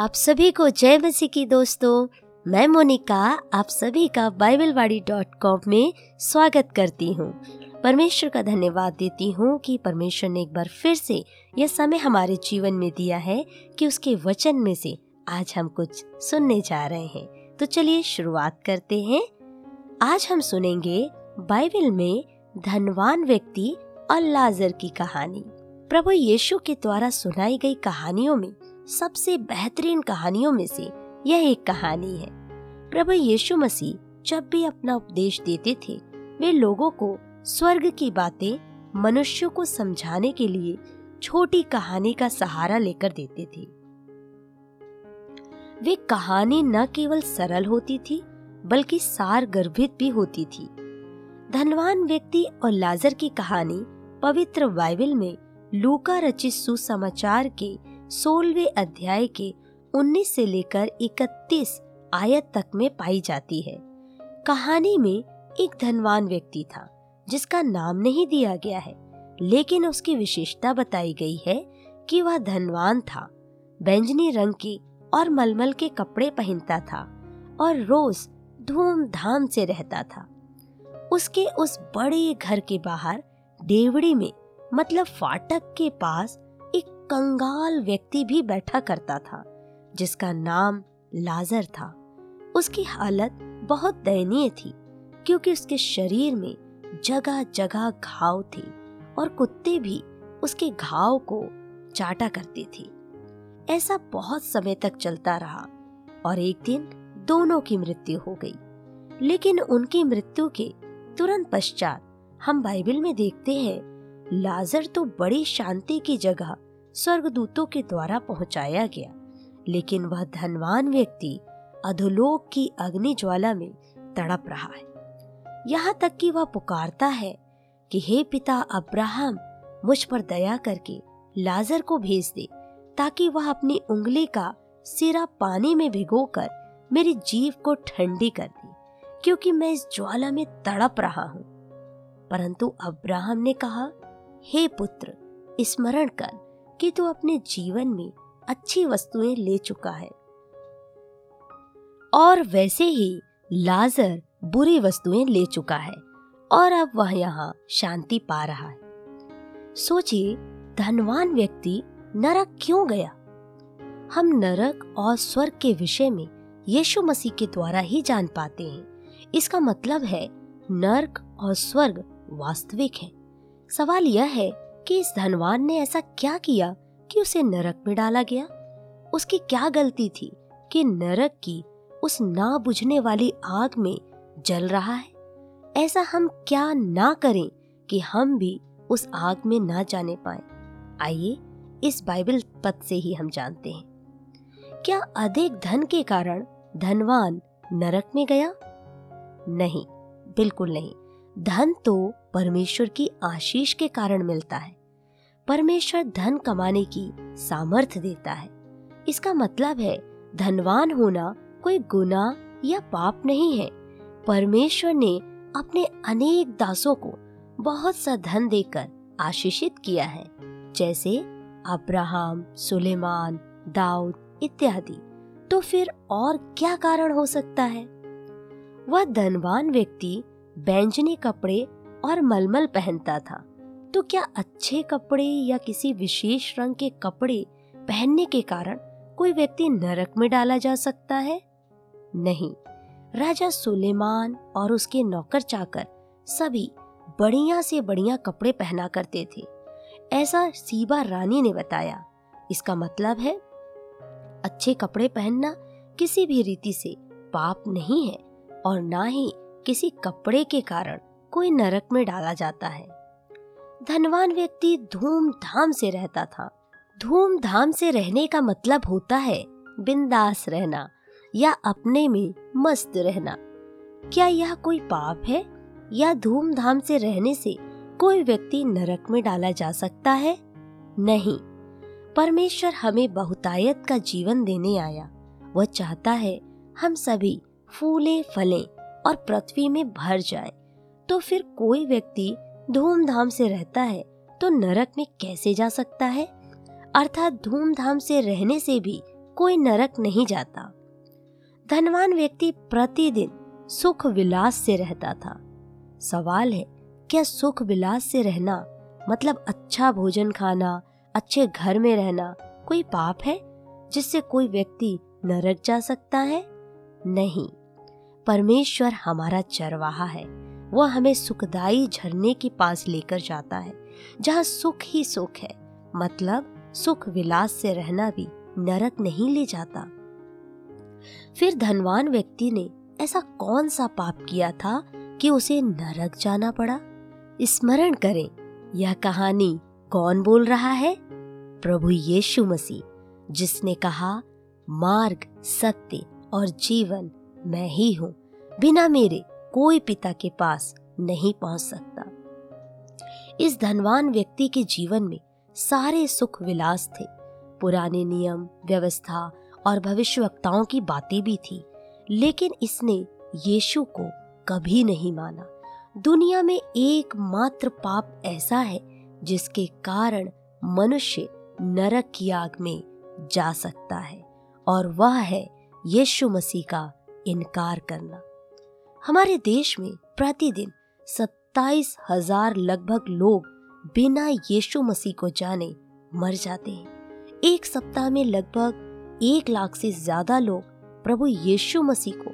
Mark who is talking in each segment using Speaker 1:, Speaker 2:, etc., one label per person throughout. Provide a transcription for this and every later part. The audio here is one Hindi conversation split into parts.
Speaker 1: आप सभी को जय मसीह की दोस्तों, मैं मोनिका, आप सभी का बाइबलवाड़ी डॉट कॉम में स्वागत करती हूँ। परमेश्वर का धन्यवाद देती हूँ कि परमेश्वर ने एक बार फिर से यह समय हमारे जीवन में दिया है कि उसके वचन में से आज हम कुछ सुनने जा रहे हैं। तो चलिए शुरुआत करते हैं। आज हम सुनेंगे बाइबल में धनवान व्यक्ति और लाजर की कहानी। प्रभु यीशु के द्वारा सुनाई गई कहानियों में सबसे बेहतरीन कहानियों में से यह एक कहानी है। प्रभु यीशु मसीह जब भी अपना उपदेश देते थे, वे लोगों को स्वर्ग की बातें, मनुष्यों को समझाने के लिए छोटी कहानी का सहारा लेकर देते थे। वे कहानी न केवल सरल होती थी, बल्कि सार गर्भित भी होती थी। धनवान व्यक्ति और लाजर की कहानी पवित्र बाइबल में लूका रचित सुसमाचार के सोलवे अध्याय के 19 से लेकर 31 आयत तक में पाई जाती है। कहानी में एक धनवान व्यक्ति था, जिसका नाम नहीं दिया गया है, लेकिन उसकी विशेषता बताई गई है कि वह धनवान था। बैंजनी रंग के और मलमल के कपड़े पहनता था और रोज धूमधाम से रहता था। उसके उस बड़े घर के बाहर, देवड़ी में मतलब फाटक के पास कंगाल व्यक्ति भी बैठा करता था, जिसका नाम लाजर था। उसकी हालत बहुत दयनीय थी, क्योंकि उसके शरीर में जगह जगह घाव थे और कुत्ते भी उसके घाव को चाटा करते थे। ऐसा बहुत समय तक चलता रहा और एक दिन दोनों की मृत्यु हो गई। लेकिन उनकी मृत्यु के तुरंत पश्चात हम बाइबल में देखते हैं, लाजर तो बड़ी शांति की जगह स्वर्गदूतों के द्वारा पहुँचाया गया। लेकिन वह धनवान व्यक्ति अधोलोक की अग्नि ज्वाला में तड़प रहा है। यहाँ तक कि वह पुकारता है कि हे पिता अब्राहम, मुझ पर दया करके लाजर को भेज दे, ताकि वह अपनी उंगली का सिरा पानी में भिगोकर मेरी जीव को ठंडी कर दे, क्योंकि मैं इस ज्वाला में तड़प रहा हूँ। परंतु अब्राहम ने कहा, हे पुत्र, स्मरण कर कि तू अपने जीवन में अच्छी वस्तुएँ ले चुका है। और वैसे ही लाजर बुरी वस्तुएँ ले चुका है और अब वह यहाँ शांति पा रहा है। सोचिए, धनवान व्यक्ति नरक क्यों गया? हम नरक और स्वर्ग के विषय में यीशु मसीह के द्वारा ही जान पाते हैं। इसका मतलब है, नरक और स्वर्ग वास्तविक है। सवाल यह है कि इस धनवान ने ऐसा क्या किया कि उसे नरक में डाला गया? उसकी क्या गलती थी कि नरक की उस ना बुझने वाली आग में जल रहा है? ऐसा हम क्या ना करें कि हम भी उस आग में ना जाने पाए? आइए, इस बाइबल पद से ही हम जानते हैं। क्या अधिक धन के कारण धनवान नरक में गया? नहीं, बिल्कुल नहीं। धन तो परमेश्वर की आशीष के कारण मिलता है। परमेश्वर धन कमाने की सामर्थ्य देता है। इसका मतलब है, धनवान होना कोई गुना या पाप नहीं है। परमेश्वर ने अपने अनेक दासों को बहुत सा धन देकर आशीषित किया है, जैसे अब्राहम, सुलेमान, दाऊद इत्यादि। तो फिर और क्या कारण हो सकता है? वह धनवान व्यक्ति बैंजनी कपड़े और मलमल पहनता था। तो क्या अच्छे कपड़े या किसी विशेष रंग के कपड़े पहनने के कारण कोई व्यक्ति नरक में डाला जा सकता है? नहीं। राजा सुलेमान और उसके नौकर चाकर सभी बढ़िया से बढ़िया कपड़े पहना करते थे। ऐसा सीबा रानी ने बताया। इसका मतलब है, अच्छे कपड़े पहनना किसी भी रीति से पाप नहीं है और ना ही किसी कपड़े के कारण कोई नरक में डाला जाता है। धनवान व्यक्ति धूमधाम से रहता था। धूमधाम से रहने का मतलब होता है बिंदास रहना या अपने में मस्त रहना। क्या यह कोई पाप है? या धूमधाम से रहने से कोई व्यक्ति नरक में डाला जा सकता है? नहीं। परमेश्वर हमें बहुतायत का जीवन देने आया। वह चाहता है हम सभी फूले, फले और पृथ्वी में भर जाए तो फिर कोई व्यक्ति धूमधाम से रहता है तो नरक में कैसे जा सकता है? अर्थात धूमधाम से रहने से भी कोई नरक नहीं जाता। धनवान व्यक्ति प्रतिदिन सुख विलास से रहता था। सवाल है, क्या सुख विलास से रहना मतलब अच्छा भोजन खाना, अच्छे घर में रहना कोई पाप है जिससे कोई व्यक्ति नरक जा सकता है? नहीं। परमेश्वर हमारा चरवाहा है। वह हमें सुखदाई झरने के पास लेकर जाता है, जहाँ सुख ही सुख है। मतलब सुख विलास से रहना भी नरक नहीं ले जाता। फिर धनवान व्यक्ति ने ऐसा कौन सा पाप किया था कि उसे नरक जाना पड़ा? स्मरण करें, यह कहानी कौन बोल रहा है? प्रभु यीशु मसीह, जिसने कहा, मार्ग, सत्य और जीवन मैं ही हूँ। बिना मेरे कोई पिता के पास नहीं पहुँच सकता। इस धनवान व्यक्ति के जीवन में सारे सुख विलास थे। पुराने नियम, व्यवस्था और भविष्यवक्ताओं की बातें भी थी, लेकिन इसने यीशु को कभी नहीं माना। दुनिया में एकमात्र पाप ऐसा है जिसके कारण मनुष्य नरक की आग में जा सकता है, और वह है यीशु मसीह का इनकार करना। हमारे देश में प्रतिदिन सत्ताईस हज़ार लगभग लोग बिना यीशु मसीह को जाने मर जाते हैं। एक सप्ताह में लगभग एक लाख से ज़्यादा लोग प्रभु यीशु मसीह को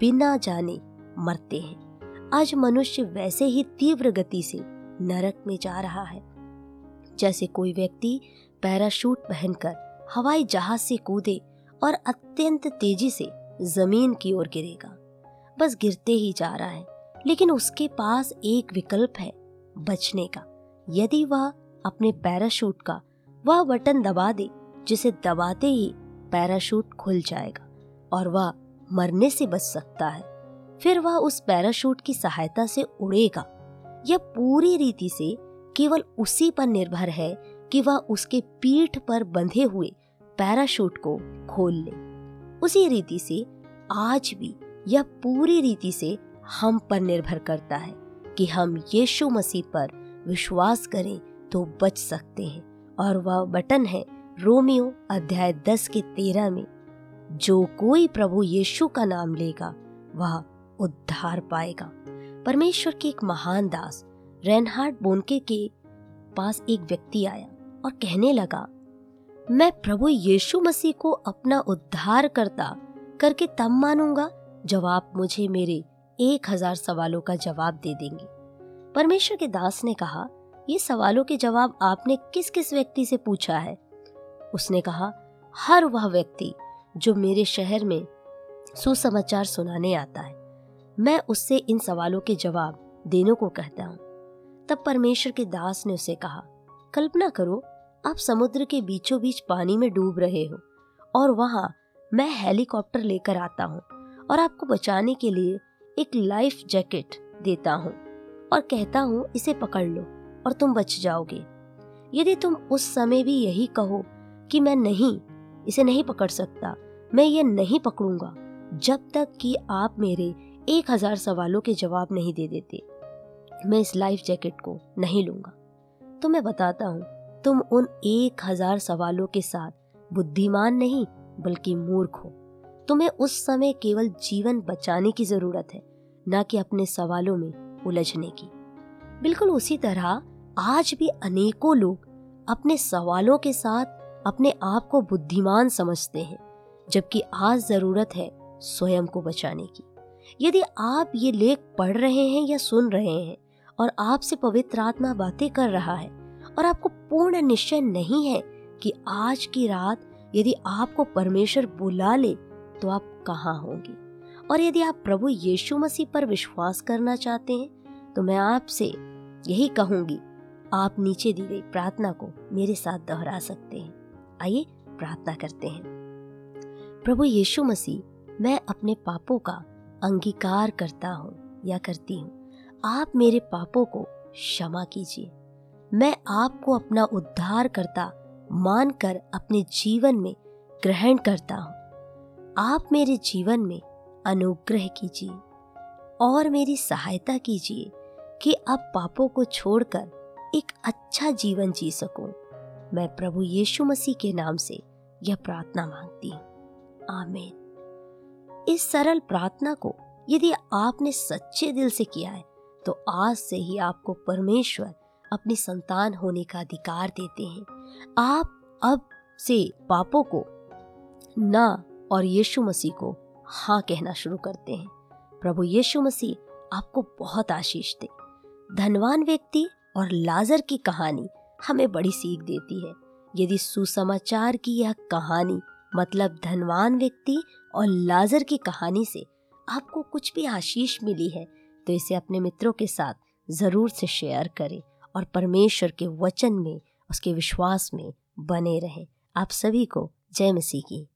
Speaker 1: बिना जाने मरते हैं। आज मनुष्य वैसे ही तीव्र गति से नरक में जा रहा है। जैसे कोई व्यक्ति पैराशूट पहनकर हवाई जहाज़ से कूदे और अत्यंत तेज़ी से ज़मीन की ओर गिरेगा। बस गिरते ही जा रहा है। लेकिन उसके पास एक विकल्प है, बचने का। यदि वह अपने पैराशूट का, वह बटन दबा दे, जिसे दबाते ही पैराशूट खुल जाएगा और वह मरने से बच सकता है। फिर वह उस पैराशूट की सहायता से उड़ेगा। यह पूरी रीति से केवल उसी पर निर्भर है कि वह उसके पीठ पर बंधे हुए पैराशूट को खोल ले। उसी रीति से आज भी यह पूरी रीति से हम पर निर्भर करता है कि हम यीशु मसीह पर विश्वास करें तो बच सकते हैं। और वह बटन है रोमियो अध्याय दस के तेरह में। जो कोई प्रभु यीशु का नाम लेगा, वह उद्धार पाएगा। परमेश्वर के एक महान दास रेनहार्ड बोनके के पास एक व्यक्ति आया और कहने लगा, मैं प्रभु यीशु मसीह को अपना उद्धार करता, करके तब मानूँगा जब आप मुझे मेरे एक हज़ार सवालों का जवाब दे देंगे। परमेश्वर के दास ने कहा, ये सवालों के जवाब आपने किस किस व्यक्ति से पूछा है? उसने कहा, हर वह व्यक्ति जो मेरे शहर में सुसमाचार सुनाने आता है, मैं उससे इन सवालों के जवाब देने को कहता हूँ। तब परमेश्वर के दास ने उसे कहा, कल्पना करो, आप समुद्र के बीचों बीच पानी में डूब रहे हो और वहाँ मैं हेलीकॉप्टर लेकर आता हूँ। और आपको बचाने के लिए एक लाइफ जैकेट देता हूँ। और कहता हूँ, इसे पकड़ लो और तुम बच जाओगे। यदि तुम उस समय भी यही कहो कि मैं नहीं, इसे नहीं पकड़ सकता, मैं ये नहीं पकड़ूँगा, जब तक कि आप मेरे एक हज़ार सवालों के जवाब नहीं दे देते। मैं इस लाइफ जैकेट को नहीं लूँगा। तो मैं बताता हूँ, तुम उन एक हज़ार सवालों के साथ बुद्धिमान नहीं, बल्कि मूर्ख हो। तुम्हें उस समय केवल जीवन बचाने की ज़रूरत है, न कि अपने सवालों में उलझने की। बिल्कुल उसी तरह आज भी अनेकों लोग अपने सवालों के साथ अपने आप को बुद्धिमान समझते हैं, जबकि आज ज़रूरत है स्वयं को बचाने की। यदि आप ये लेख पढ़ रहे हैं या सुन रहे हैं और आपसे पवित्र आत्मा बातें कर रहा है और आपको पूर्ण निश्चय नहीं है कि आज की रात यदि आपको परमेश्वर बुला ले तो आप कहाँ होंगे? और यदि आप प्रभु यीशु मसीह पर विश्वास करना चाहते हैं तो मैं आपसे यही कहूँगी, आप नीचे दी गई प्रार्थना को मेरे साथ दोहरा सकते हैं। आइए प्रार्थना करते हैं। प्रभु यीशु मसीह, मैं अपने पापों का अंगीकार करता हूँ या करती हूँ। आप मेरे पापों को क्षमा कीजिए। मैं आपको अपना उद्धार करता मानकर अपने जीवन में ग्रहण करता हूँ। आप मेरे जीवन में अनुग्रह कीजिए और मेरी सहायता कीजिए कि अब पापों को छोड़कर एक अच्छा जीवन जी सकूँ। मैं प्रभु यीशु मसीह के नाम से यह प्रार्थना मांगती हूँ। आमीन। इस सरल प्रार्थना को यदि आपने सच्चे दिल से किया है तो आज से ही आपको परमेश्वर अपनी संतान होने का अधिकार देते हैं। आप अब से पापों को ना और यीशु मसीह को हाँ कहना शुरू करते हैं। प्रभु यीशु मसीह आपको बहुत आशीष दे। धनवान व्यक्ति और लाजर की कहानी हमें बड़ी सीख देती है। यदि सुसमाचार की यह कहानी मतलब धनवान व्यक्ति और लाजर की कहानी से आपको कुछ भी आशीष मिली है तो इसे अपने मित्रों के साथ ज़रूर से शेयर करें और परमेश्वर के वचन में, उसके विश्वास में बने रहें। आप सभी को जय मसीह की।